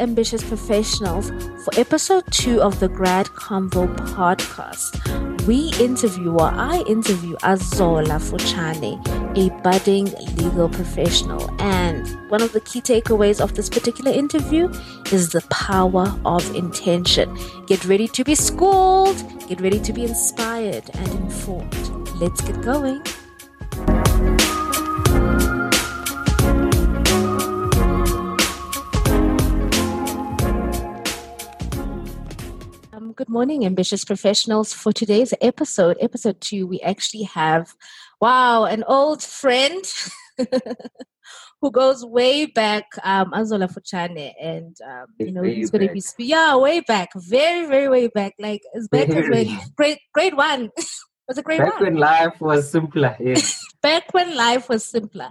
Ambitious professionals, for episode two of the Grad Convo podcast, we interview, or I interview Azola Futshane, a budding legal professional. And one of the key takeaways of this particular interview is the power of intention. Get ready to be schooled, get ready to be inspired and informed. Let's get going. Good morning, ambitious professionals. For today's episode, episode two, we actually have, wow, an old friend who goes way back, um, Azola Futshane, and um, you know he's going to be, yeah, way back, very, very way back, like as back as when grade grade one. was a grade back one? when life was simpler. Yes back when life was simpler.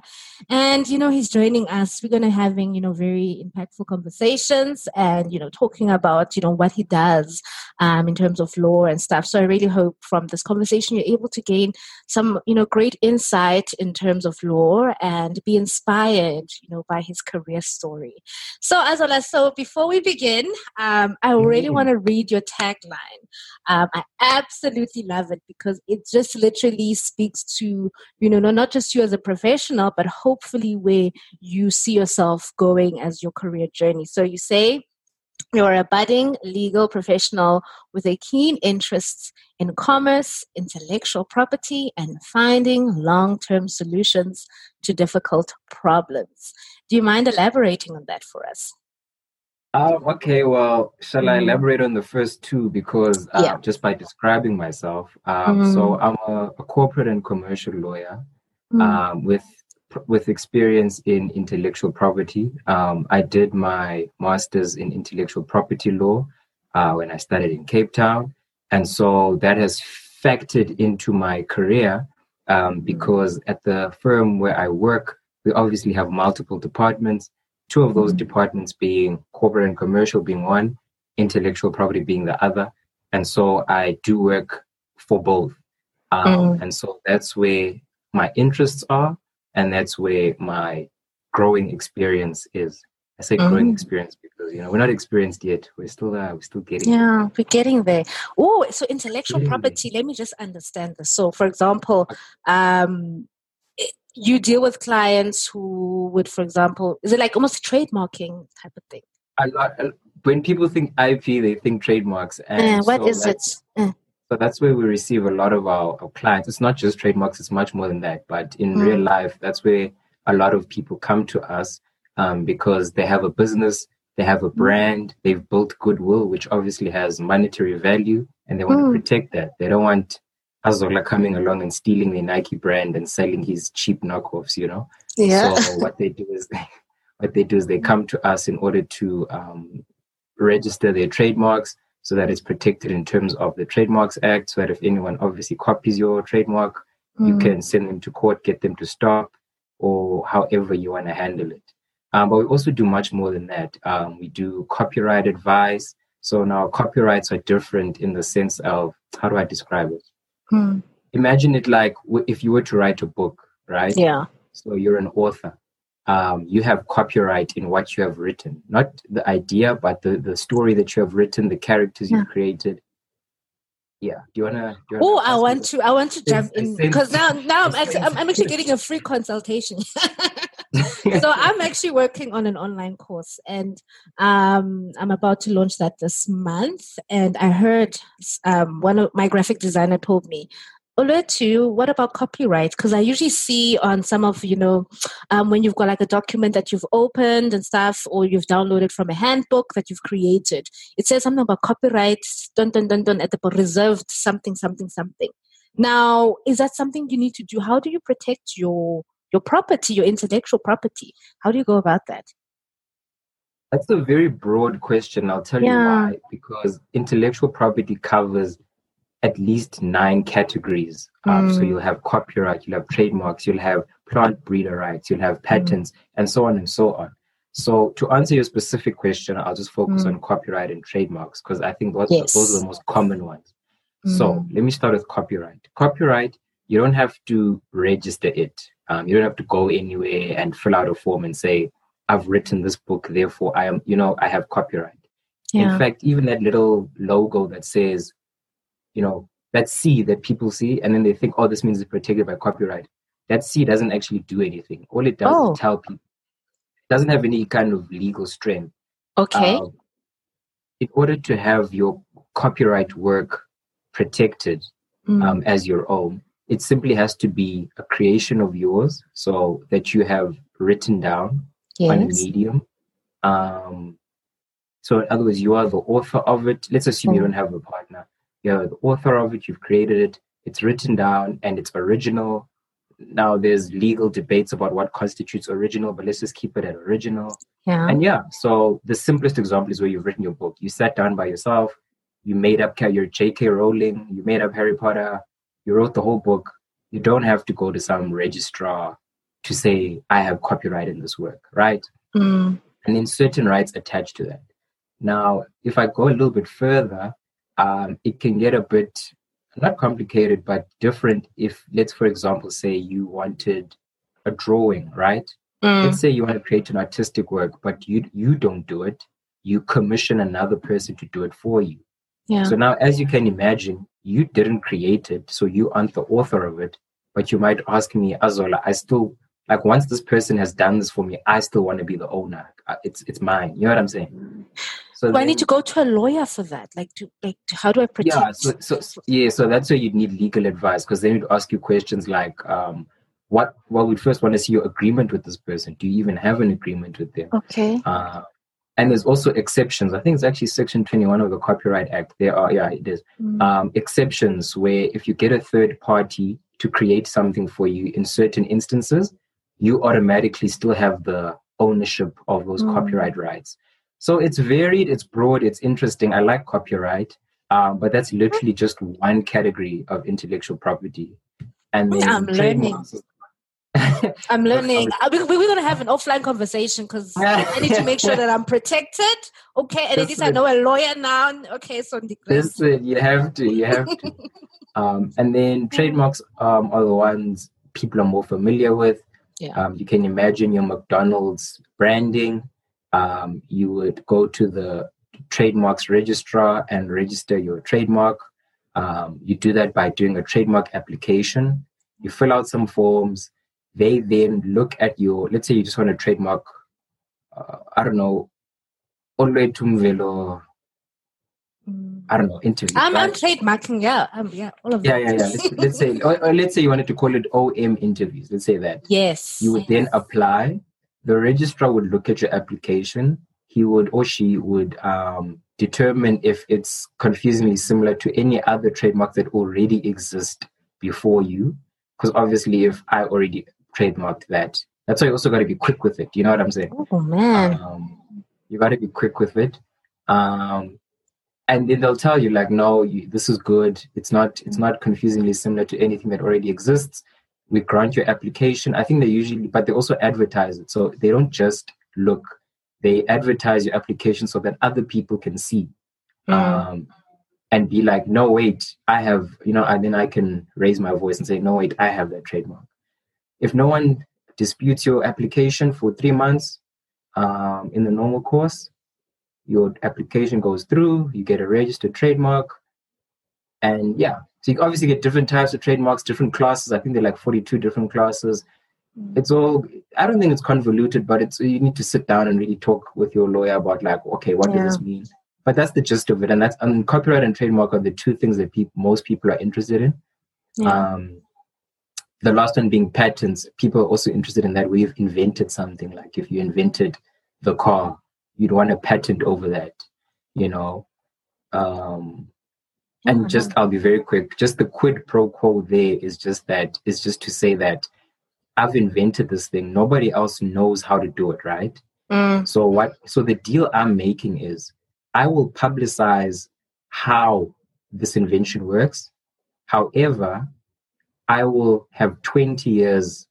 And, you know, he's joining us. We're going to having, you know, very impactful conversations and, you know, talking about, you know, what he does um, in terms of law and stuff. So I really hope from this conversation you're able to gain some, you know, great insight in terms of law and be inspired, you know, by his career story. So, Azola, so before we begin, um, I really mm-hmm. want to read your tagline. Um, I absolutely love it because it just literally speaks to, you know, know not just you as a professional but hopefully where you see yourself going as your career journey so you say you're a budding legal professional with a keen interest in commerce, intellectual property, and finding long term solutions to difficult problems. Do you mind elaborating on that for us? Um, okay, well, shall mm. I elaborate on the first two? Because uh, yeah. just by describing myself, um, mm. so I'm a, a, corporate and commercial lawyer mm. um, with with experience in intellectual property. Um, I did my master's in intellectual property law uh, when I studied in Cape Town, and so that has factored into my career um, because at the firm where I work, we obviously have multiple departments two of those mm-hmm. departments being corporate and commercial being one, intellectual property being the other. And so I do work for both. Um, mm. And so that's where my interests are, and that's where my growing experience is. I say growing mm. experience because you know we're not experienced yet. We're still uh, we're still getting. Yeah, there. we're getting there. Oh, so intellectual property. Let me just understand this. So, for example, um, you deal with clients who would, for example, is it like almost trademarking type of thing? A lot. When people think IP, they think trademarks. And uh, what so is it? Uh. So that's where we receive a lot of our, our, clients. It's not just trademarks; it's much more than that. But in mm. real life, that's where a lot of people come to us um, because they have a business, they have a mm. brand, they've built goodwill, which obviously has monetary value, and they want mm. to protect that. They don't want Azola coming along and stealing the Nike brand and selling his cheap knockoffs, you know? Yeah. So what they do is they, what they do is they come to us in order to um, register their trademarks so that it's protected in terms of the Trademarks Act, so that if anyone obviously copies your trademark, mm. you can send them to court, get them to stop, or however you want to handle it. Um, but we also do much more than that. Um, we do copyright advice. So now copyrights are different in the sense of how do I describe it? Hmm. Imagine it like if you were to write a book, right? Yeah. So you're an author. Um, you have copyright in what you have written, not the idea, but the, the story that you have written, the characters you've created. Yeah. Do you wanna? oh, I want to. I want to jump in because now, now I'm actually, I'm, I'm actually getting a free consultation. so I'm actually working on an online course, and um, I'm about to launch that this month. And I heard um, one of my graphic designer told me, Olwethu, what about copyright? Because I usually see on some of, you know, um, when you've got like a document that you've opened and stuff, or you've downloaded from a handbook that you've created, it says something about copyright, dun dun dun dun, at the reserved something, something, something. Now, is that something you need to do? How do you protect your your property, your intellectual property? How do you go about that? That's a very broad question. I'll tell yeah. you why. Because intellectual property covers at least nine categories. Um, So mm. you'll have copyright, you'll have trademarks, you'll have plant breeder rights, you'll have patents, mm. and so on and so on. So to answer your specific question, I'll just focus mm. on copyright and trademarks because I think those, yes. those are the most common ones. So mm. let me start with copyright. Copyright, you don't have to register it. Um, you don't have to go anywhere and fill out a form and say, I've written this book, therefore I am, you know, I have copyright. Yeah. In fact, even that little logo that says, you know, that C that people see, and then they think, oh, this means it's protected by copyright. That C doesn't actually do anything. All it does oh. is tell people. It doesn't have any kind of legal strength. Okay. Uh, in order to have your copyright work protected mm. um, as your own, it simply has to be a creation of yours, so that you have written down yes. on a medium. Um, so, in other words, you are the author of it. Let's assume you mm. don't have a partner. You're the author of it. You've created it. It's written down and it's original. Now, there's legal debates about what constitutes original, but let's just keep it at original. Yeah. And yeah, so the simplest example is where you've written your book. You sat down by yourself. You made up your J.K. Rowling. You made up Harry Potter. You wrote the whole book. You don't have to go to some registrar to say, I have copyright in this work, right? Mm. And then certain rights attached to that. Now, if I go a little bit further, um, it can get a bit not complicated, but different. If, let's, for example, say you wanted a drawing, right? Mm. Let's say you want to create an artistic work, but you you don't do it. You commission another person to do it for you. Yeah. So now, as you can imagine, you didn't create it, so you aren't the author of it. But you might ask me, Azola, I still like once this person has done this for me, I still want to be the owner. Uh, it's it's mine. You know what I'm saying? So do then, I need to go to a lawyer for that? Like, to, like, to, how do I protect? Yeah, so, so, so yeah, so that's where you need legal advice because they would ask you questions like, um, what? Well, we first want to see your agreement with this person. Do you even have an agreement with them? Okay. Uh, and there's also exceptions. I think it's actually Section 21 of the Copyright Act. There are, yeah, it is. Mm. Um, exceptions where if you get a third party to create something for you in certain instances, you automatically still have the ownership of those mm. copyright rights. So it's varied, it's broad, it's interesting. I like copyright, um, but that's literally just one category of intellectual property. And then I'm learning. I'm learning. We're going to have an offline conversation because I need to make sure that I'm protected. Okay, and at least I know a lawyer now. Okay, so listen, you have to, you have to. um, and then trademarks um, are the ones people are more familiar with. Yeah. Um, you can imagine your McDonald's branding. Um, you would go to the trademarks registrar and register your trademark. Um, you do that by doing a trademark application. You fill out some forms. They then look at your, let's say you just want to trademark, uh, I don't know, Olwe I don't know, interview. I'm, I'm trademarking, yeah. Um, yeah, all of yeah, that. Yeah, yeah, let's, let's say, or, or, let's say you wanted to call it OM interviews. Let's say that. Yes. You would yes. then apply. The registrar would look at your application. He would or she would um, determine if it's confusingly similar to any other trademark that already exist before you. Because obviously, if I already trademarked that, that's why you also got to be quick with it. You know what I'm saying? Oh man. Um, you got to be quick with it. Um, and then they'll tell you like no you, this is good it's not it's not confusingly similar to anything that already exists we grant your application i think they usually but they also advertise it. So they don't just look they advertise your application so that other people can see. Mm. um, and be like no wait i have you know and then i can raise my voice and say no wait i have that trademark. If no one disputes your application for three months um, in the normal course your application goes through, you get a registered trademark, and yeah, so you obviously get different types of trademarks, different classes. I think they're like 42 different classes. Mm. It's all, I don't think it's convoluted, but it's, you need to sit down and really talk with your lawyer about like, okay, what yeah. does this mean? But that's the gist of it. And that's, and copyright and trademark are the two things that people, most people are interested in. Yeah. Um, the last one being patents. People are also interested in that. We've invented something like if you invented the car, you'd want a patent over that, you know. Um, and mm-hmm. just I'll be very quick. Just the quid pro quo there is just that is just to say that I've invented this thing. Nobody else knows how to do it, right? Mm. So what? So the deal I'm making is I will publicize how this invention works. However, I will have 20 years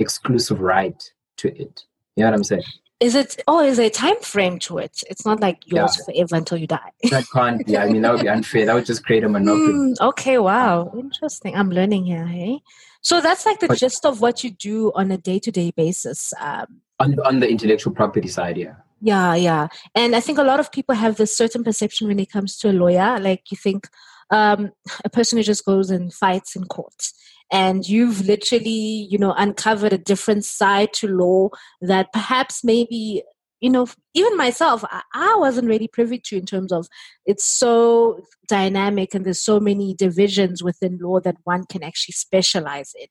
exclusive right to it. You know what I'm saying? Is it? Oh, is there a time frame to it? It's not like yours yeah. forever until you die. that can't be. I mean, that would be unfair. That would just create a monopoly. Mm, okay. Wow. Interesting. I'm learning here. Hey. So that's like the but, gist of what you do on a day to day basis. Um, on, on the intellectual property side, yeah. Yeah, yeah. And I think a lot of people have this certain perception when it comes to a lawyer. Like you think um, a person who just goes and fights in court. And you've literally, you know, uncovered a different side to law that perhaps maybe you know, even myself, I, I, wasn't really privy to in terms of it's so dynamic and there's so many divisions within law that one can actually specialize in.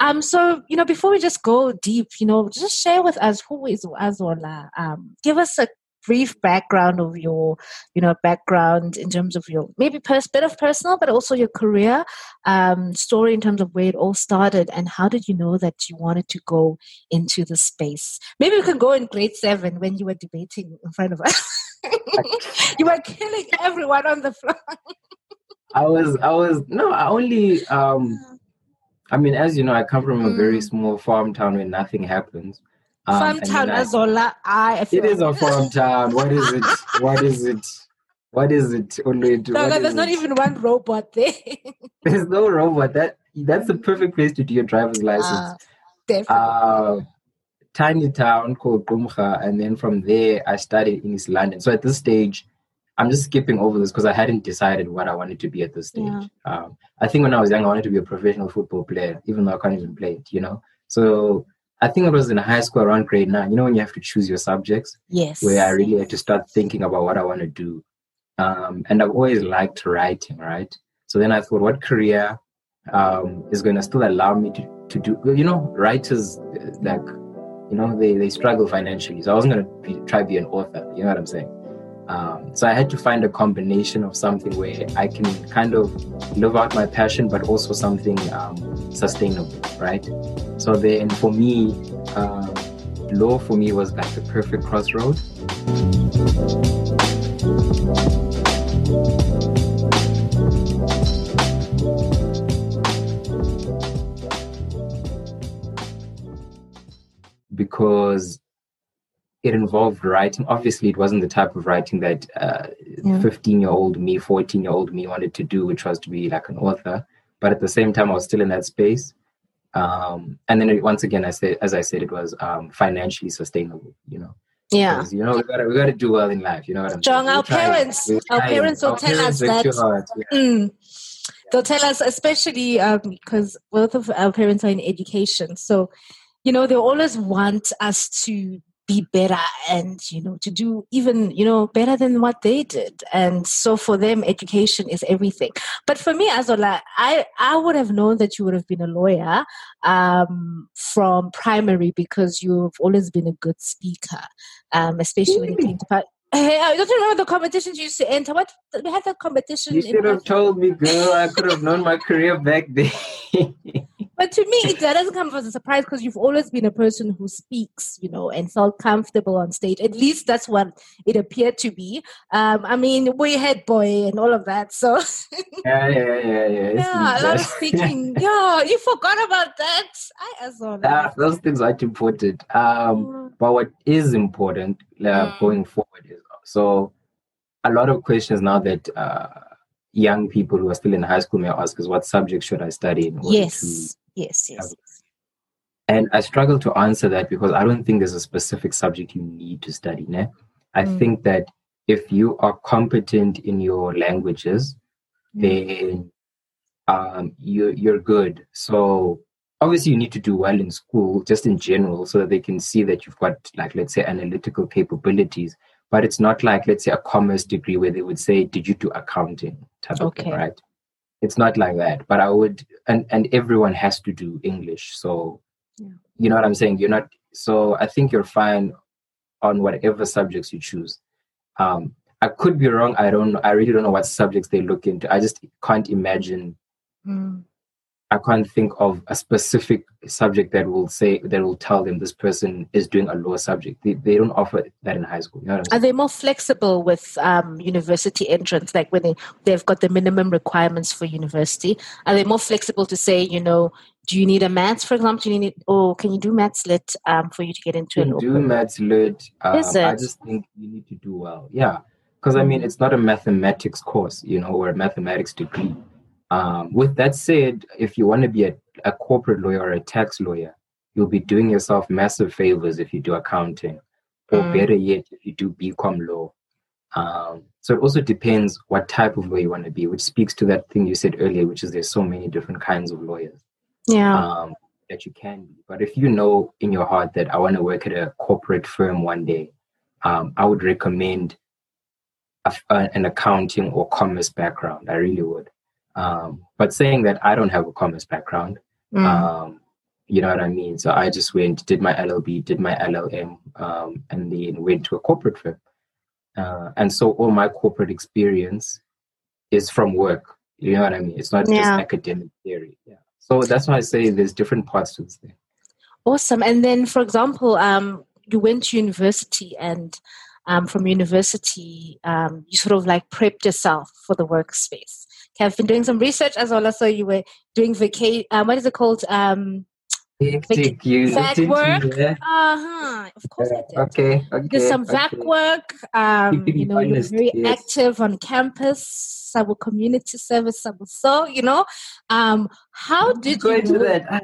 Um, so you know, before we just go deep, you know, just share with us who is Azola. Um, give us a brief background of your you know background in terms of your maybe pers- bit of personal but also your career um, story in terms of where it all started and how did you know that you wanted to go into the space? Maybe we can go in grade seven when you were debating in front of us. You were killing everyone on the floor. I was i was no i only um i mean as you know i come from a very mm. small farm town where nothing happens um, farm town Azola. I it is a farm town. What is it? What is it? What is it? Only no, no, there's not even one robot there. there's no robot. That that's the perfect place to do your driver's ah, license. Uh, definitely. Uh, tiny town called Gumcha, and then from there I studied in East London. So at this stage, I'm just skipping over this because I hadn't decided what I wanted to be at this stage. Yeah. Um, I think when I was young, I wanted to be a professional football player, even though I can't even play it. You know, so I think it was in high school around grade nine. You know when you have to choose your subjects. Yes. Where I really had to start thinking about what I want to do, um, and I've always liked writing, right? So then I thought, what career um, is going to still allow me to to do? You know, writers like you know they they struggle financially, so I wasn't going to try to be an author. You know what I'm saying? Um, so I had to find a combination of something where I can kind of live out my passion, but also something um, sustainable, right? So then for me, uh, law for me was like the perfect crossroad. Because it involved writing. Obviously, it wasn't the type of writing that 15 uh, year old me, 14 year old me wanted to do, which was to be like an author. But at the same time, I was still in that space. Um, and then it, once again, I said, as I said, it was um, financially sustainable, you know. Yeah. You know, we gotta we gotta do well in life. You know what I'm saying? our parents, our parents will our tell parents us that. Yeah. mm, they'll tell us, especially um, because both of our parents are in education, so you know they always want us to be better and you know to do even you know better than what they did and so for them education is everything but for me azola i i would have known that you would have been a lawyer um, from primary because you've always been a good speaker um, especially when it came to Hey, I don't remember the competitions you used to enter. What we had that competition. You should have told me, girl. I could have known my career back then. but to me, it doesn't come as a surprise because you've always been a person who speaks, you know, and felt comfortable on stage. At least that's what it appeared to be. Um, I mean, we had boy and all of that. So yeah, yeah, yeah, yeah. yeah, a lot of speaking. yeah, you forgot about that. I as well. Yeah, those things aren't important. Um, but what is important uh, mm. going forward is so a lot of questions now that. Uh, young people who are still in high school may ask is what subject should I study in yes yes, yes, yes. And I struggle to answer that because I don't think there's a specific subject you need to study. Ne? I mm. think that if you are competent in your languages, mm. then um, you, you're good. So obviously you need to do well in school, just in general, so that they can see that you've got, like, let's say, analytical capabilities. But it's not like, let's say, a commerce degree where they would say, "Did you do accounting?" type okay. of thing, right? It's not like that. But i would and and everyone has to do english. So yeah. you know what i'm saying? You're not so i think you're fine on whatever subjects you choose. Um i could be wrong. I don't i really don't know what subjects they look into. I just can't imagine mm. I can't think of a specific subject that will say that will tell them this person is doing a lower subject. They, they don't offer that in high school. You know Are they more flexible with um, university entrance? Like when they they've got the minimum requirements for university, are they more flexible to say, you know, do you need a maths, for example? Do you need, or can you do maths lit um, for you to get into an do maths lit. Um, is it? I just think you need to do well. Yeah, because I mean, it's not a mathematics course, you know, or a mathematics degree um, with that said, if you want to be a a corporate lawyer or a tax lawyer, you'll be doing yourself massive favors if you do accounting, or mm. better yet, if you do BCom law. Um, so it also depends what type of lawyer you want to be, which speaks to that thing you said earlier, which is there's so many different kinds of lawyers. Yeah. Um, that you can be. But if you know in your heart that I want to work at a corporate firm one day, um, I would recommend a, an accounting or commerce background. I really would. Um, but saying that I don't have a commerce background, mm. um, you know what I mean? So I just went, did my LLB, did my LLM, um, and then went to a corporate firm. Uh, and so all my corporate experience is from work. You know what I mean? It's not yeah. just academic theory. Yeah. So that's why I say there's different parts to this thing. Awesome. And then, for example, um, you went to university and um, from university, um, you sort of like prepped yourself for the workspace. Okay, I've been doing some research as well. So you were doing vacation. Um, what is it called? Um, Vac- vac work. Uh huh. Of course I did. Okay. okay Did some okay. vac work. Um, you know, you're very yes. active on campus. Our community service, so you know. Um, how did Go you into that? Ah,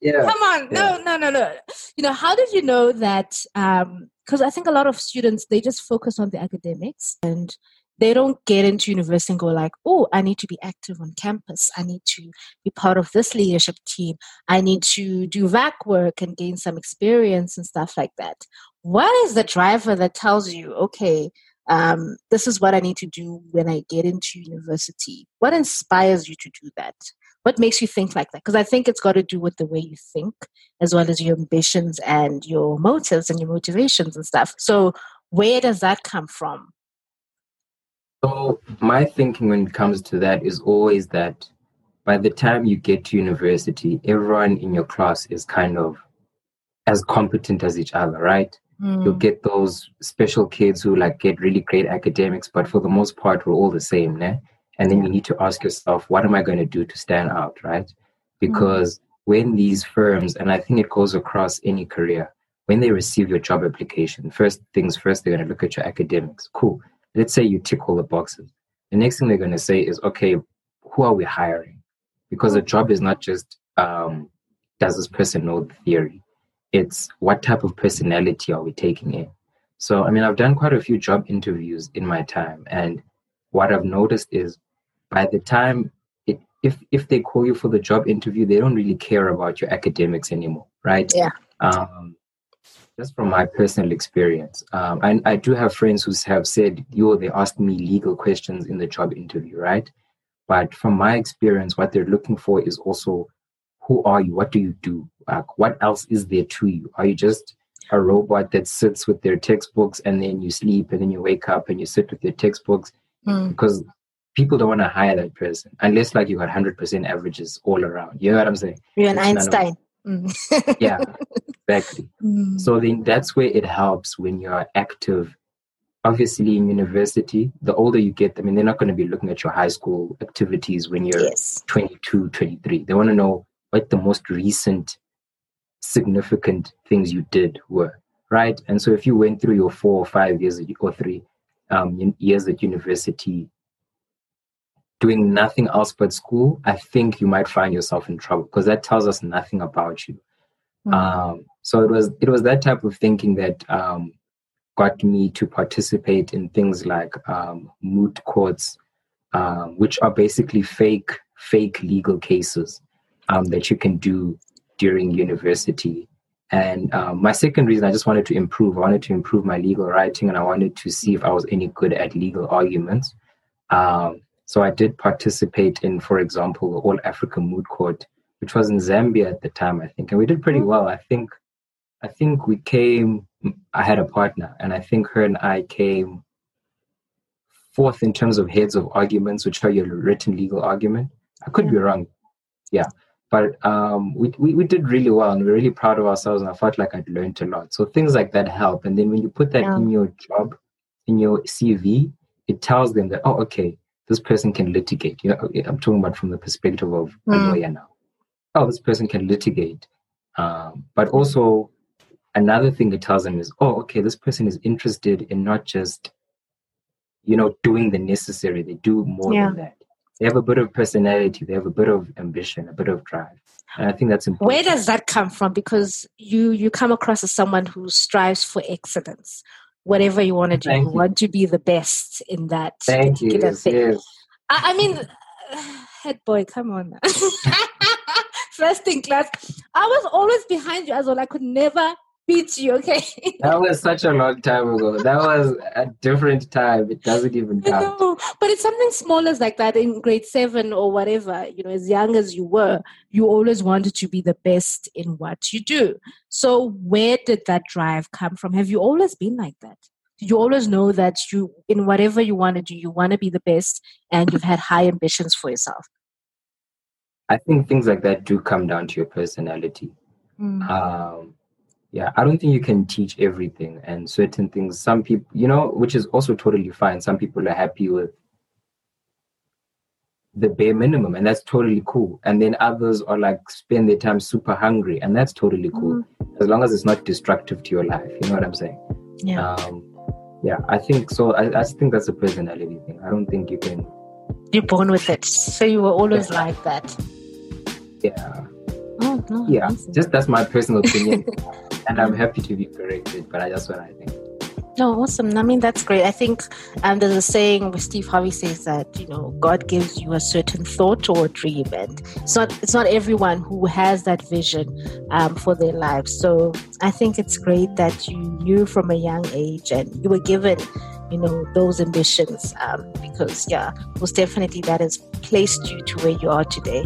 yeah. Come on, yeah. no, no, no, no. You know, how did you know that? Um, because I think a lot of students they just focus on the academics and they don't get into university and go like, oh, I need to be active on campus. I need to be part of this leadership team. I need to do VAC work and gain some experience and stuff like that. What is the driver that tells you, okay, um, this is what I need to do when I get into university? What inspires you to do that? What makes you think like that? Because I think it's got to do with the way you think, as well as your ambitions and your motives and your motivations and stuff. So, where does that come from? So, my thinking when it comes to that is always that by the time you get to university, everyone in your class is kind of as competent as each other, right? Mm. You'll get those special kids who like get really great academics, but for the most part, we're all the same, né? And then you need to ask yourself, what am I going to do to stand out, right? Because mm. when these firms, and I think it goes across any career, when they receive your job application, first things first, they're going to look at your academics. Cool let's say you tick all the boxes. The next thing they're going to say is, okay, who are we hiring? Because the job is not just um, does this person know the theory? It's what type of personality are we taking in? So, I mean, I've done quite a few job interviews in my time, and what I've noticed is by the time it, if if they call you for the job interview, they don't really care about your academics anymore, right? Yeah. Um, just from my personal experience, um, I, I do have friends who have said, yo, they asked me legal questions in the job interview, right? But from my experience, what they're looking for is also who are you? What do you do? Like, what else is there to you? Are you just a robot that sits with their textbooks and then you sleep and then you wake up and you sit with your textbooks? Mm. Because people don't want to hire that person unless like you got 100% averages all around. You know what I'm saying? You're an Einstein. Mm. yeah, exactly. Mm. So then that's where it helps when you're active. Obviously, in university, the older you get, I mean, they're not going to be looking at your high school activities when you're yes. 22, 23. They want to know what the most recent significant things you did were, right? And so if you went through your four or five years or three um, years at university doing nothing else but school, I think you might find yourself in trouble because that tells us nothing about you. Mm-hmm. Um, so it was it was that type of thinking that um, got me to participate in things like um, moot courts, um, which are basically fake fake legal cases um, that you can do during university. And um, my second reason, I just wanted to improve. I wanted to improve my legal writing, and I wanted to see if I was any good at legal arguments. Um, so I did participate in, for example, the All Africa Moot Court, which was in Zambia at the time, I think, and we did pretty mm. well. I think, I think we came. I had a partner, and I think her and I came fourth in terms of heads of arguments, which are your written legal argument. I could be wrong, yeah, but um, we, we we did really well, and we're really proud of ourselves. And I felt like I'd learned a lot. So things like that help. And then when you put that yeah. in your job, in your CV, it tells them that oh, okay, this person can litigate. You know, I'm talking about from the perspective of mm. a lawyer now. Oh, this person can litigate. Um, but also, another thing it tells them is, oh, okay, this person is interested in not just, you know, doing the necessary. They do more yeah. than that. they have a bit of personality, they have a bit of ambition, a bit of drive. And I think that's important. Where does that come from? Because you you come across as someone who strives for excellence. Whatever you want to do, Thank you, want to be the best in that Thank particular you. thing. Yes. I, I mean, head boy, come on. First in class. I was always behind you as well. I could never beat you, okay? that was such a long time ago. That was a different time. It doesn't even count. No, but it's something small as like that in grade seven or whatever, you know, as young as you were, you always wanted to be the best in what you do. So where did that drive come from? Have you always been like that? Did you always know that you in whatever you want to do, you want to be the best and you've had high ambitions for yourself? I think things like that do come down to your personality. Mm. Um, yeah i don't think you can teach everything and certain things. Some people you know which is also totally fine. Some people are happy with the bare minimum and that's totally cool. And then others are like spend their time super hungry and that's totally cool. Mm-hmm. as long as it's not destructive to your life you know what i'm saying? Yeah. Um, yeah i think so. I, I think that's a personality thing. I don't think you can you're born with it. So you were always yeah. like that. Yeah. Oh, no, yeah just that's my personal opinion and I'm happy to be corrected, but I just what I think. No, awesome. I mean, that's great. I think um, there's a saying where Steve Harvey says that you know God gives you a certain thought or dream, and it's not it's not everyone who has that vision um, for their lives. So I think it's great that you knew from a young age and you were given you know those ambitions um, because yeah, most definitely that has placed you to where you are today.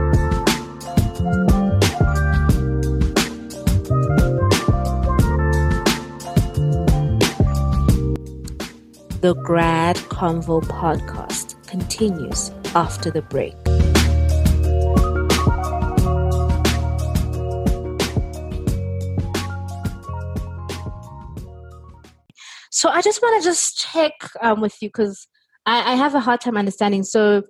The Grad Convo podcast continues after the break. So I just want to just check um, with you because I, I, have a hard time understanding. So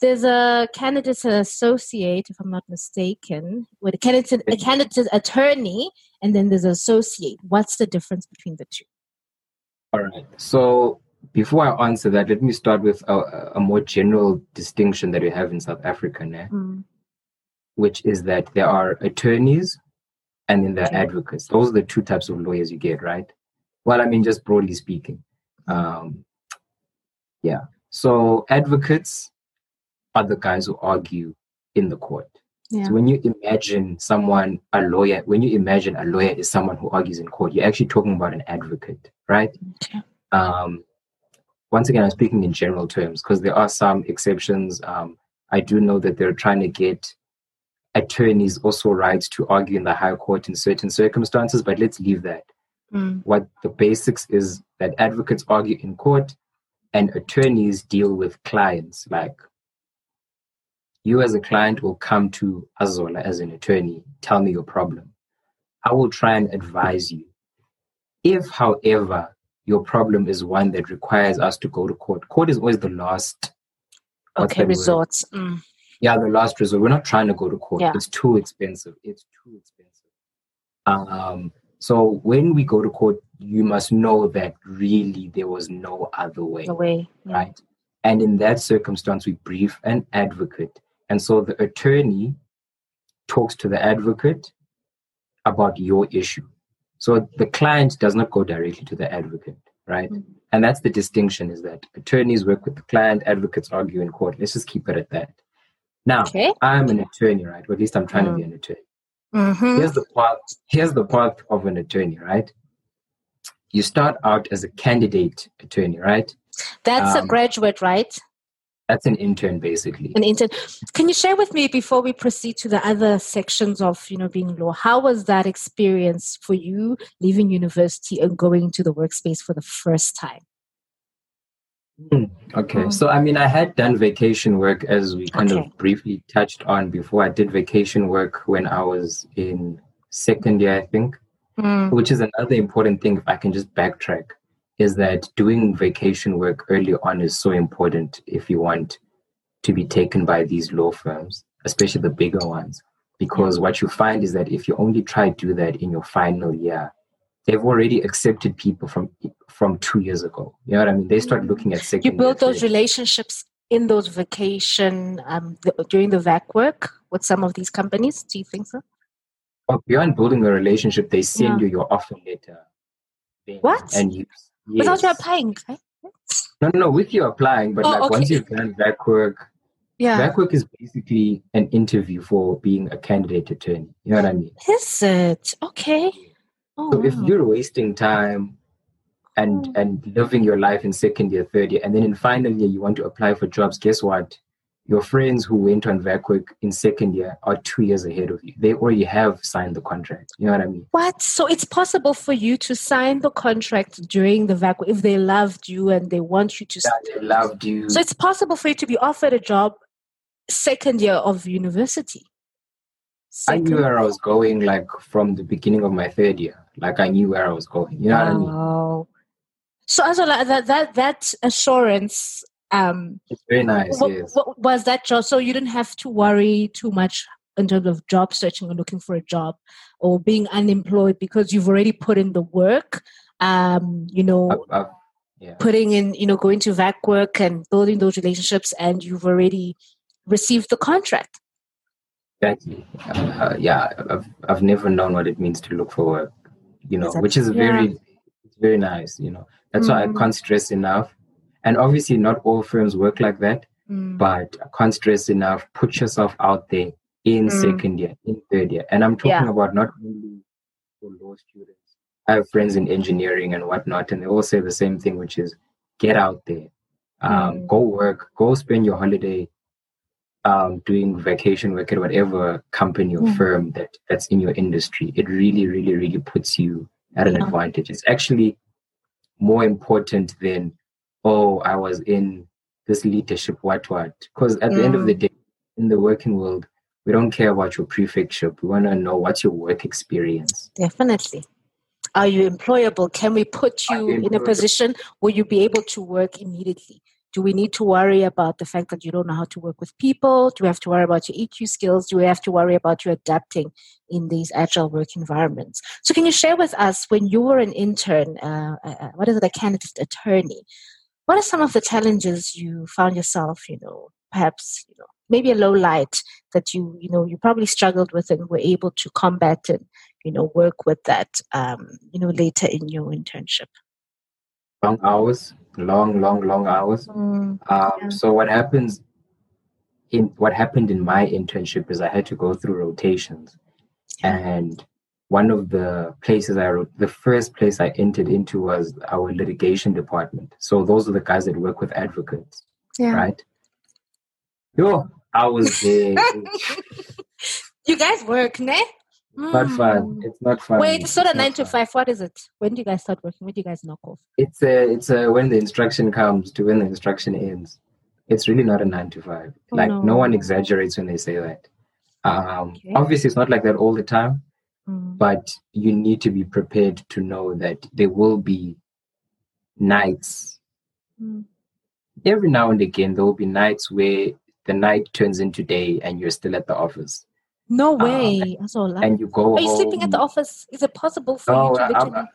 there's a candidate associate, if I'm not mistaken, with a candidate, a candidate attorney, and then there's associate. What's the difference between the two? All right. So before I answer that, let me start with a, a more general distinction that we have in South Africa now, mm. which is that there are attorneys and then there are advocates. Those are the two types of lawyers you get, right? Well, I mean, just broadly speaking. Um, yeah. So advocates are the guys who argue in the court. Yeah. So when you imagine someone, a lawyer, when you imagine a lawyer is someone who argues in court, you're actually talking about an advocate, right? Okay. Um, once again, I'm speaking in general terms because there are some exceptions. Um, I do know that they're trying to get attorneys also rights to argue in the high court in certain circumstances, but let's leave that. Mm. What the basics is that advocates argue in court and attorneys deal with clients. Like you, as a client, will come to Azola as an attorney, tell me your problem. I will try and advise you. If, however, your problem is one that requires us to go to court. Court is always the last. Okay, resorts. Mm. Yeah, the last resort. We're not trying to go to court. Yeah. It's too expensive. It's too expensive. Um, so when we go to court, you must know that really there was no other way. No way. Yeah. Right. And in that circumstance, we brief an advocate. And so the attorney talks to the advocate about your issue. So the client does not go directly to the advocate, right? Mm-hmm. And that's the distinction is that attorneys work with the client, advocates argue in court. Let's just keep it at that. Now, okay. I'm an attorney, right? Or at least I'm trying mm-hmm. to be an attorney. Mm-hmm. Here's the path. Here's the path of an attorney, right? You start out as a candidate attorney, right? That's um, a graduate, right? That's an intern, basically. An intern. Can you share with me before we proceed to the other sections of you know being law? How was that experience for you leaving university and going into the workspace for the first time? Mm, okay, oh. so I mean, I had done vacation work as we kind okay. of briefly touched on before. I did vacation work when I was in second year, I think, mm. which is another important thing. If I can just backtrack, is that doing vacation work early on is so important if you want to be taken by these law firms, especially the bigger ones. Because what you find is that if you only try to do that in your final year, they've already accepted people from from two years ago. You know what I mean? They start looking at second. You build those relationships in those vacation um, the, during the vac work with some of these companies? Do you think so? Well, beyond building a relationship, they send yeah. you your offer letter. What? And you yes. without you applying? No, no, no, with you applying, but oh, like okay. once you've done vac work, yeah. vac work is basically an interview for being a candidate attorney. You know what I mean? Is it okay? Oh, so wow. if you're wasting time and oh. and living your life in second year, third year, and then in final year you want to apply for jobs, guess what? Your friends who went on vac work in second year are two years ahead of you. They already have signed the contract. You know what I mean? What? So it's possible for you to sign the contract during the vac if they loved you and they want you to. Yeah, they loved you. So it's possible for you to be offered a job second year of university. Second. I knew where I was going, like from the beginning of my third year. Like I knew where I was going. You know what I mean? So as well, that that that assurance. Um, it's very nice. Yes. was that job? So you didn't have to worry too much in terms of job searching or looking for a job or being unemployed because you've already put in the work. Um, you know, I've, I've, yeah. putting in, you know, going to VAC work and building those relationships, and you've already received the contract. Exactly. Uh, yeah, I've I've never known what it means to look for work. You know, exactly. which is very, yeah. very nice. You know, that's mm. why I mm. can't stress enough. And obviously, not all firms work like that, mm. but I can't stress enough. Put yourself out there in mm. second year, in third year. And I'm talking yeah. about not only for law students. I have friends in engineering and whatnot, and they all say the same thing, which is get out there, um, mm. go work, go spend your holiday um, doing vacation work at whatever company or mm. firm that that's in your industry. It really, really, really puts you at an yeah. advantage. It's actually more important than oh, I was in this leadership, what, what. Because at the end of the mm. day, in the working world, we don't care about your prefectship. We want to know what's your work experience. Definitely. Are you employable? Can we put you in a position where you be able to work immediately? Do we need to worry about the fact that you don't know how to work with people? Do we have to worry about your EQ skills? Do we have to worry about you adapting in these agile work environments? So, can you share with us when you were an intern, uh, uh, uh what is it, a candidate attorney? What are some of the challenges you found yourself, you know, perhaps, you know, maybe a low light that you, you know, you probably struggled with and were able to combat and, you know, work with that, um, you know, later in your internship? Long hours, long, long, long hours. Mm, um, yeah. So what happens in what happened in my internship is I had to go through rotations, and one of the places I wrote, the first place I entered into was our litigation department. So those are the guys that work with advocates, yeah. right? Yo, I was there. you guys work, ne? It's not fun. Hmm. It's not fun. Wait, so the nine to five, what is it? When do you guys start working? When do you guys knock off? It's a, it's a, when the instruction comes to when the instruction ends. It's really not a nine to five. Oh, like no. no. one exaggerates when they say that. Um, okay. Obviously, it's not like that all the time. Mm. But you need to be prepared to know that there will be nights. Mm. Every now and again, there will be nights where the night turns into day and you're still at the office. No um, way. Um, and you go. Are you home. sleeping at the office? Is it possible for no, you to literally?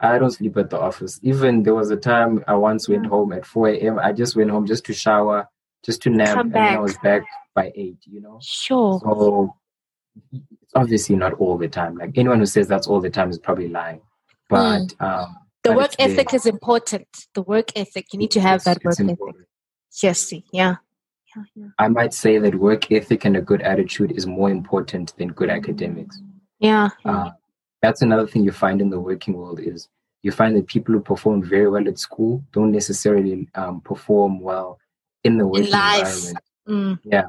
I, I don't sleep at the office. Even there was a time I once went home at 4 a.m. I just went home just to shower, just to nap, and I was back by 8, you know? Sure. So obviously not all the time. Like anyone who says that's all the time is probably lying. But mm. um, the but work ethic is important. The work ethic, you need to have that work ethic. Yes, yeah. Yeah, yeah. I might say that work ethic and a good attitude is more important than good academics. Yeah. Uh, that's another thing you find in the working world is you find that people who perform very well at school don't necessarily um, perform well in the working in environment. Mm. Yeah.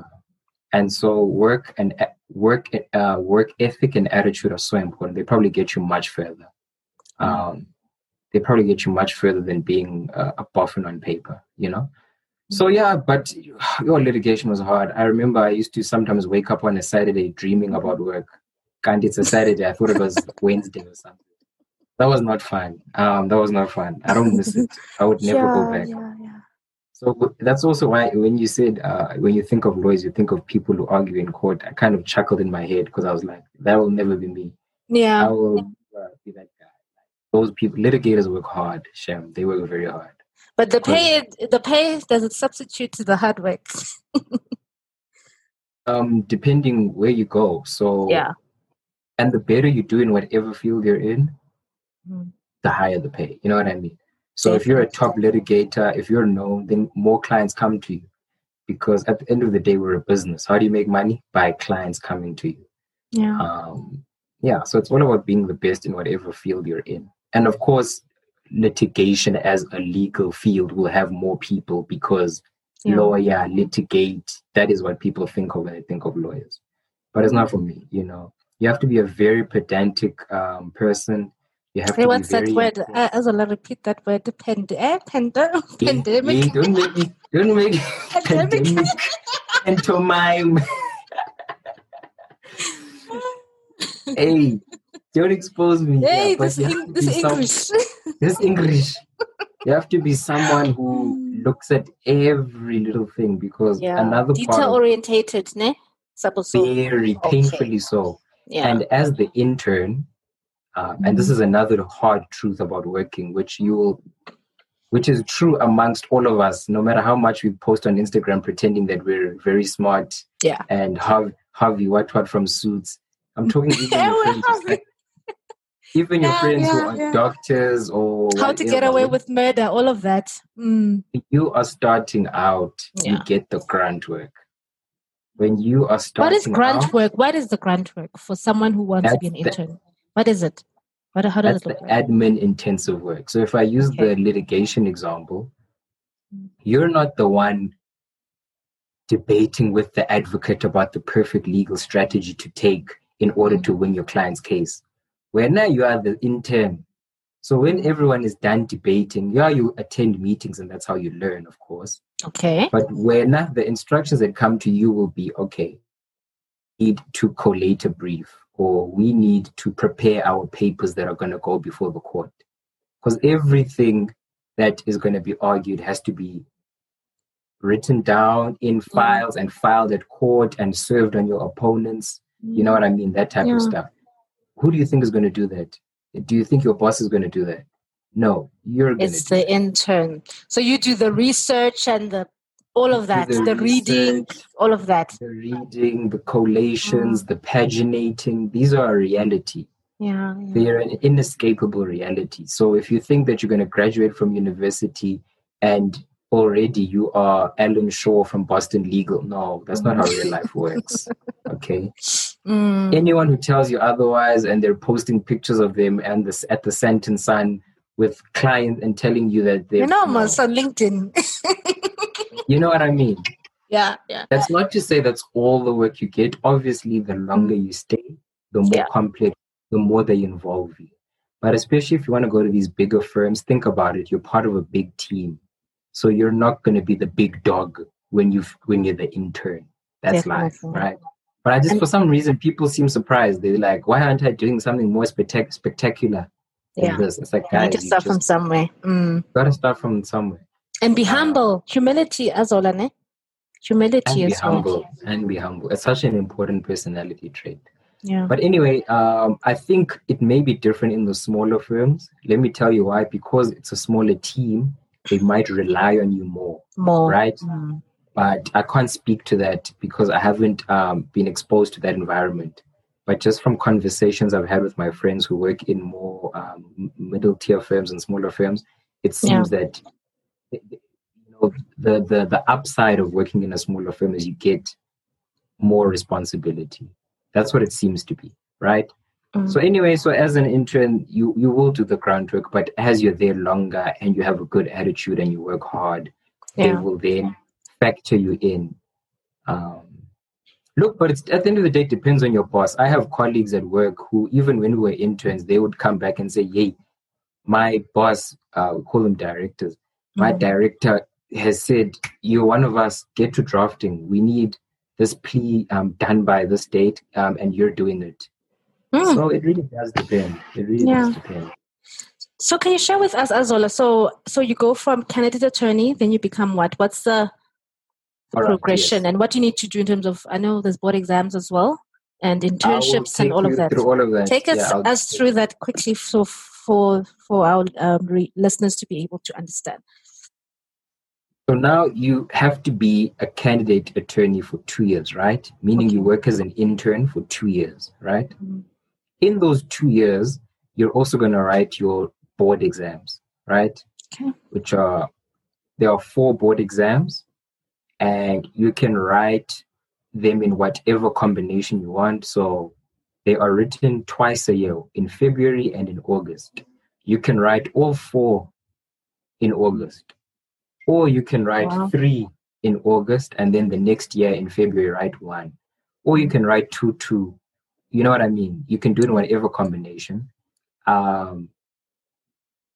And so work and work uh, work ethic and attitude are so important. They probably get you much further. Um, they probably get you much further than being uh, a boffin on paper, you know. So yeah, but your litigation was hard. I remember I used to sometimes wake up on a Saturday dreaming about work. And it's a Saturday. I thought it was Wednesday or something. That was not fun. Um, that was not fun. I don't miss it. I would never yeah, go back. Yeah. So that's also why when you said uh, when you think of lawyers, you think of people who argue in court. I kind of chuckled in my head because I was like, that will never be me. Yeah, I will uh, be that guy. Those people, litigators work hard. Shem, they work very hard. But the pay, the pay doesn't substitute to the hard work? um, depending where you go. So yeah, and the better you do in whatever field you're in, mm. the higher the pay. You know what I mean? So if you're a top litigator, if you're known, then more clients come to you. Because at the end of the day, we're a business. How do you make money? By clients coming to you. Yeah. Um, yeah. So it's all about being the best in whatever field you're in. And of course, litigation as a legal field will have more people because yeah. lawyer, litigate, that is what people think of when they think of lawyers. But it's not for me, you know. You have to be a very pedantic um, person you have hey, to what's that word? Uh, as well, repeat that word. Pand- eh? Pand- pandemic. don't make me. Don't make pandemic. pandemic. Pantomime. hey, don't expose me. Hey, yeah, this, in, this English. Some, this English. You have to be someone who looks at every little thing because yeah. another detail orientated, ne? Very okay. painfully so. Yeah. And as the intern, uh, and this is another hard truth about working, which you will, which is true amongst all of us, no matter how much we post on Instagram pretending that we're very smart. Yeah. And have Harvey what what from suits. I'm talking even your friends, like, even your yeah, friends yeah, who are yeah. doctors or how to get away with murder, all of that. Mm. You are starting out, you get the grant work. When you are starting, what is grant out, work? What is the grant work for someone who wants to be an intern? The, what is it? What, how does That's the like? admin intensive work. So if I use okay. the litigation example, you're not the one debating with the advocate about the perfect legal strategy to take in order to win your client's case. Where now you are the intern. So when everyone is done debating, yeah, you attend meetings and that's how you learn, of course. Okay. But when the instructions that come to you will be okay, need to collate a brief or we need to prepare our papers that are going to go before the court. Because everything that is going to be argued has to be written down in mm. files and filed at court and served on your opponents. You know what I mean? That type yeah. of stuff. Who do you think is going to do that? Do you think your boss is going to do that? No, you're It's the intern. So you do the research and the all of that the, the reading all of that the reading the collations mm. the paginating these are a reality yeah, yeah, they're an inescapable reality so if you think that you're going to graduate from university and already you are Alan Shore from Boston Legal. No, that's not how real life works. Okay. Mm. Anyone who tells you otherwise and they're posting pictures of them and this at the Sandton Sun with clients and telling you that they're you know, no. on LinkedIn. you know what I mean? Yeah, yeah. That's not to say that's all the work you get. Obviously, the longer you stay, the more yeah. complex, the more they involve you. But especially if you want to go to these bigger firms, think about it. You're part of a big team, so you're not going to be the big dog when you when you're the intern. That's life, right? But I just and, for some reason people seem surprised. They're like, "Why aren't I doing something more spectac- spectacular?" Yeah, this? it's like guys, you need to start from somewhere. Mm. Got to start from somewhere and be humble. Humility as well ne? humility and as be humble and be humble. It's such an important personality trait. Yeah. But anyway um, i think it may be different in the smaller firms. Let me tell you why. Because it's a smaller team they might rely on you more more. right? Mm. but i can't speak to that because i haven't um, been exposed to that environment. But just from conversations i've had with my friends who work in more um, middle tier firms and smaller firms it seems yeah. that you know the, the the upside of working in a smaller firm is you get more responsibility. That's what it seems to be right? Mm-hmm. so anyway so as an intern you you will do the groundwork but as you're there longer and you have a good attitude and you work hard yeah. they will then factor you in. Um, look but it's at the end of the day it depends on your boss. I have colleagues at work who even when we were interns they would come back and say yay my boss uh, call them directors my mm-hmm. director has said, You're one of us, get to drafting. We need this plea um, done by this date, um, and you're doing it. Mm. So it really does depend. It really yeah. does depend. So can you share with us, Azola? So so you go from candidate attorney, then you become what? What's the, the progression, yes. and what do you need to do in terms of? I know there's board exams as well, and internships and all of that. all of that. Take us us through that quickly, so for for our um, re- listeners to be able to understand. So now you have to be a candidate attorney for two years, right? Meaning okay. you work as an intern for two years, right? Mm-hmm. In those two years, you're also going to write your board exams, right? Okay. Which are, there are four board exams, and you can write them in whatever combination you want. So they are written twice a year, in February and in August. You can write all four in August or you can write wow. three in August and then the next year in February write one. Or you can write two, two. You know what I mean? You can do it in whatever combination. Um,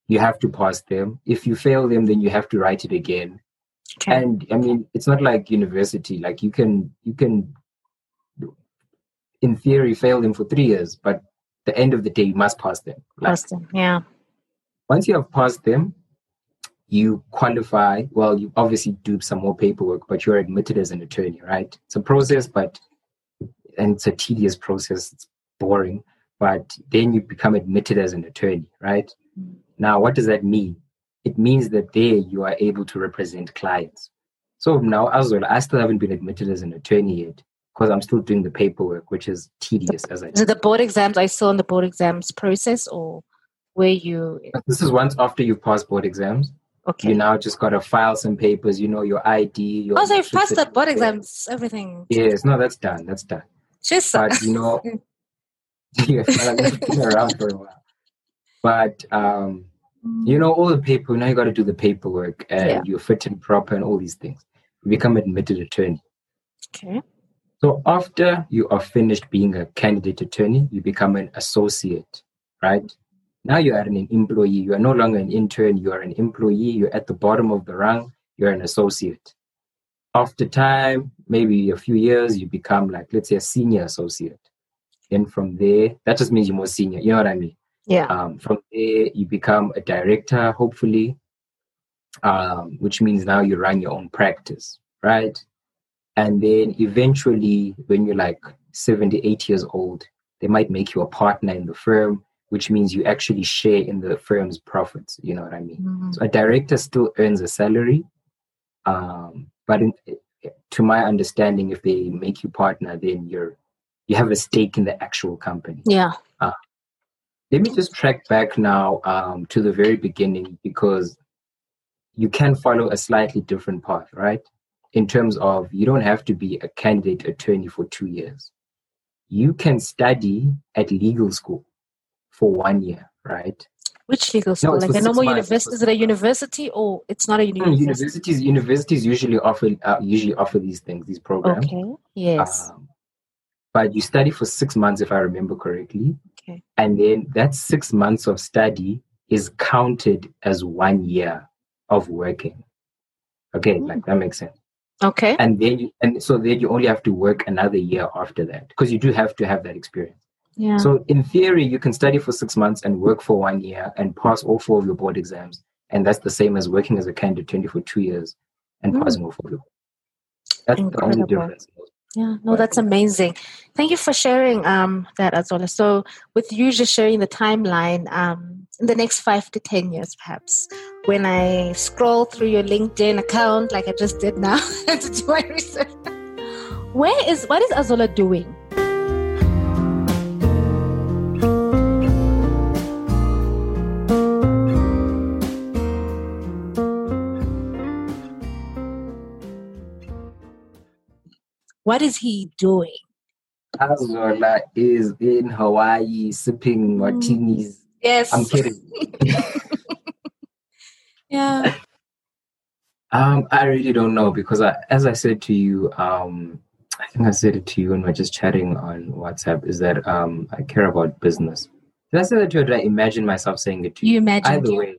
you have to pass them. If you fail them, then you have to write it again. Okay. And I mean, it's not like university. Like you can, you can, in theory, fail them for three years, but the end of the day, you must pass them. Like, pass them, yeah. Once you have passed them, you qualify. Well, you obviously do some more paperwork, but you're admitted as an attorney, right? It's a process, but and it's a tedious process. It's boring, but then you become admitted as an attorney, right? Mm. Now, what does that mean? It means that there you are able to represent clients. So now, as well, I still haven't been admitted as an attorney yet because I'm still doing the paperwork, which is tedious. As I is the board exams I saw in the board exams process, or where you? This is once after you pass board exams. Okay. You now just got to file some papers, you know, your ID. Your oh, so you passed the board exams, everything. Yes, no, that's done. That's done. Just but you know, yeah, I've been around for a while. But um, you know, all the paper. Now you got to do the paperwork, and yeah. you're fit and proper, and all these things. You become admitted attorney. Okay. So after you are finished being a candidate attorney, you become an associate, right? Now you are an employee. You are no longer an intern. You are an employee. You're at the bottom of the rung. You're an associate. After time, maybe a few years, you become like, let's say, a senior associate. Then from there, that just means you're more senior. You know what I mean? Yeah. Um, from there, you become a director, hopefully, um, which means now you run your own practice, right? And then eventually, when you're like 78 years old, they might make you a partner in the firm which means you actually share in the firm's profits. You know what I mean? Mm-hmm. So a director still earns a salary, um, but in, to my understanding, if they make you partner, then you're you have a stake in the actual company. Yeah. Let me just track back now um, to the very beginning because you can follow a slightly different path, right? In terms of you don't have to be a candidate attorney for two years. You can study at legal school for one year, right? Which legal school? No, like a normal university? Is it a university or it's not a university? universities, universities usually offer uh, usually offer these things, these programs. Okay. Yes. Um, but you study for six months, if I remember correctly. Okay. And then that six months of study is counted as one year of working. Okay, mm. like that makes sense. Okay. And then you, and so then you only have to work another year after that because you do have to have that experience. Yeah. So in theory, you can study for six months and work for one year and pass all four of your board exams. And that's the same as working as a candidate attorney for two years and mm. passing all four of your That's Incredible. the only difference. Yeah, no, that's amazing. Thank you for sharing um, that, Azola. So, with you just sharing the timeline, um, in the next five to 10 years, perhaps, when I scroll through your LinkedIn account, like I just did now, to do my research, where is, what is Azola doing? What is he doing? Azola is in Hawaii sipping mm. martinis. Yes. I'm kidding. yeah. Um, I really don't know because I, as I said to you, um, I think I said it to you when we are just chatting on WhatsApp, is that um, I care about business. Did I say that to you? Did I imagine myself saying it to you? You imagine Either you. way.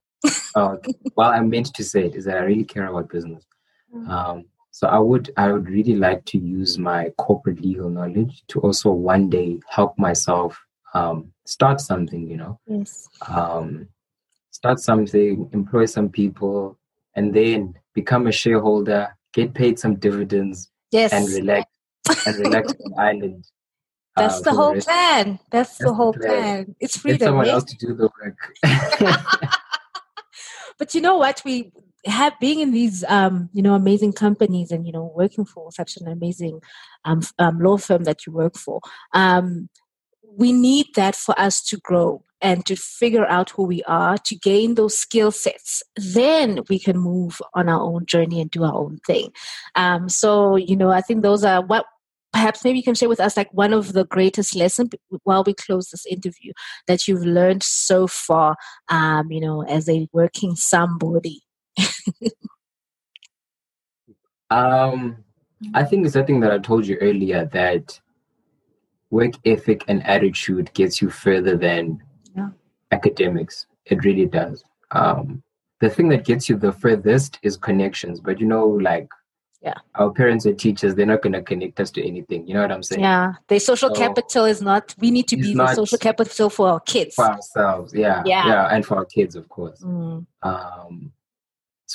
oh, well, I meant to say it is that I really care about business. Mm. Um, so I would I would really like to use my corporate legal knowledge to also one day help myself um, start something. You know, yes. Um, start something, employ some people, and then become a shareholder, get paid some dividends, yes. and relax and relax on the island. That's uh, the whole the plan. That's, That's, the whole plan. plan. It's freedom. Get someone else to do the work. but you know what? We have being in these um, you know amazing companies and you know working for such an amazing um, um, law firm that you work for um, we need that for us to grow and to figure out who we are to gain those skill sets. Then we can move on our own journey and do our own thing. Um, so you know i think those are what perhaps maybe you can share with us like one of the greatest lessons while we close this interview that you've learned so far um, you know as a working somebody um, I think it's something that I told you earlier that work ethic and attitude gets you further than yeah. academics. It really does. Um, the thing that gets you the furthest is connections. But you know, like yeah, our parents and teachers, they're not going to connect us to anything. You know what I'm saying? Yeah, the social so, capital is not. We need to be the social capital for our kids, for ourselves. Yeah, yeah, yeah, and for our kids, of course. Mm. Um,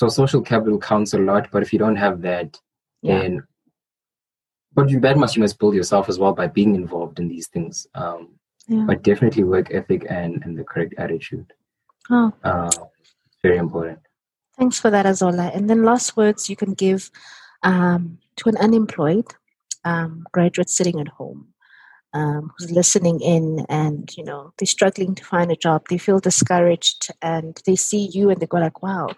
so social capital counts a lot, but if you don't have that, yeah. then but you that much you must build yourself as well by being involved in these things. Um, yeah. But definitely work ethic and and the correct attitude. Oh, uh, very important. Thanks for that, Azola. And then last words you can give um, to an unemployed um, graduate sitting at home um, who's listening in and you know they're struggling to find a job they feel discouraged and they see you and they go like wow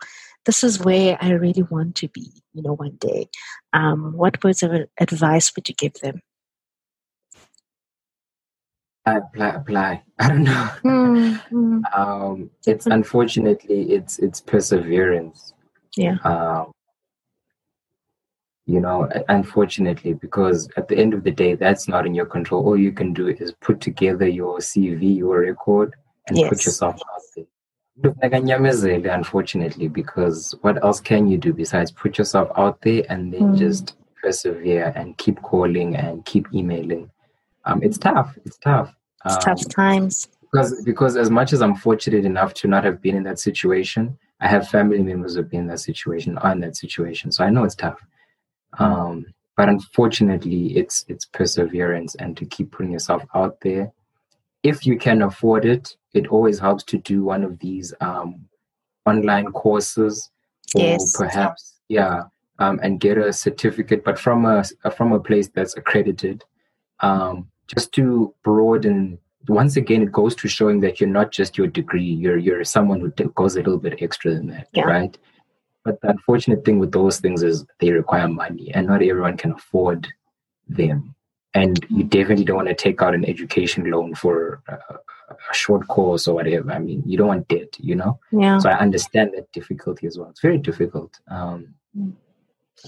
this is where I really want to be, you know, one day. Um, what words of advice would you give them? Apply, apply. I don't know. Mm-hmm. um, it's unfortunately it's it's perseverance. Yeah. Um, you know, unfortunately, because at the end of the day, that's not in your control. All you can do is put together your CV, your record, and yes. put yourself out there unfortunately, because what else can you do besides put yourself out there and then mm. just persevere and keep calling and keep emailing? Um, it's tough. It's tough. It's um, tough times. Because because as much as I'm fortunate enough to not have been in that situation, I have family members who've been in that situation, are in that situation. So I know it's tough. Um, but unfortunately, it's it's perseverance and to keep putting yourself out there if you can afford it, it always helps to do one of these um, online courses, or yes. perhaps yeah, um, and get a certificate, but from a from a place that's accredited, um, just to broaden. Once again, it goes to showing that you're not just your degree; you're you're someone who goes a little bit extra than that, yeah. right? But the unfortunate thing with those things is they require money, and not everyone can afford them and you definitely don't want to take out an education loan for a, a, short course or whatever. I mean, you don't want debt, you know. Yeah. So I understand that difficulty as well. It's very difficult. Um,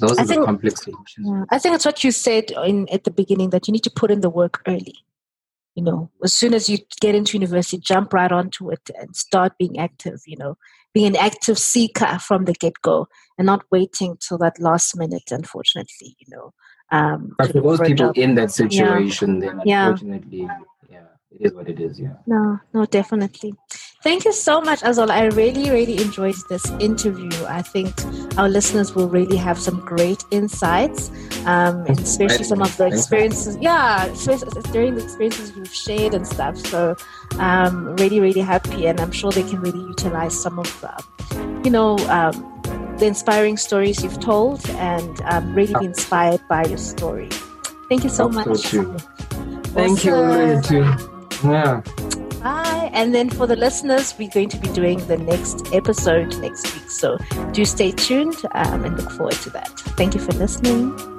those I are think, the complex solutions. Yeah, I think it's what you said in at the beginning that you need to put in the work early. You know, as soon as you get into university, jump right onto it and start being active. You know, being an active seeker from the get go, and not waiting till that last minute. Unfortunately, you know. Um, but for those people in that situation, yeah. then unfortunately, yeah. yeah, it is what it is. Yeah. No, no, definitely. Thank you so much, Azol. I really, really enjoyed this interview. I think our listeners will really have some great insights, um, especially some of the experiences. Yeah, during the experiences you've shared and stuff. So, um, really, really happy, and I'm sure they can really utilize some of, the, you know. Um, the inspiring stories you've told and um, really be inspired by your story. Thank you so much. So Thank you, too. Yeah. Bye. And then for the listeners, we're going to be doing the next episode next week. So do stay tuned um, and look forward to that. Thank you for listening.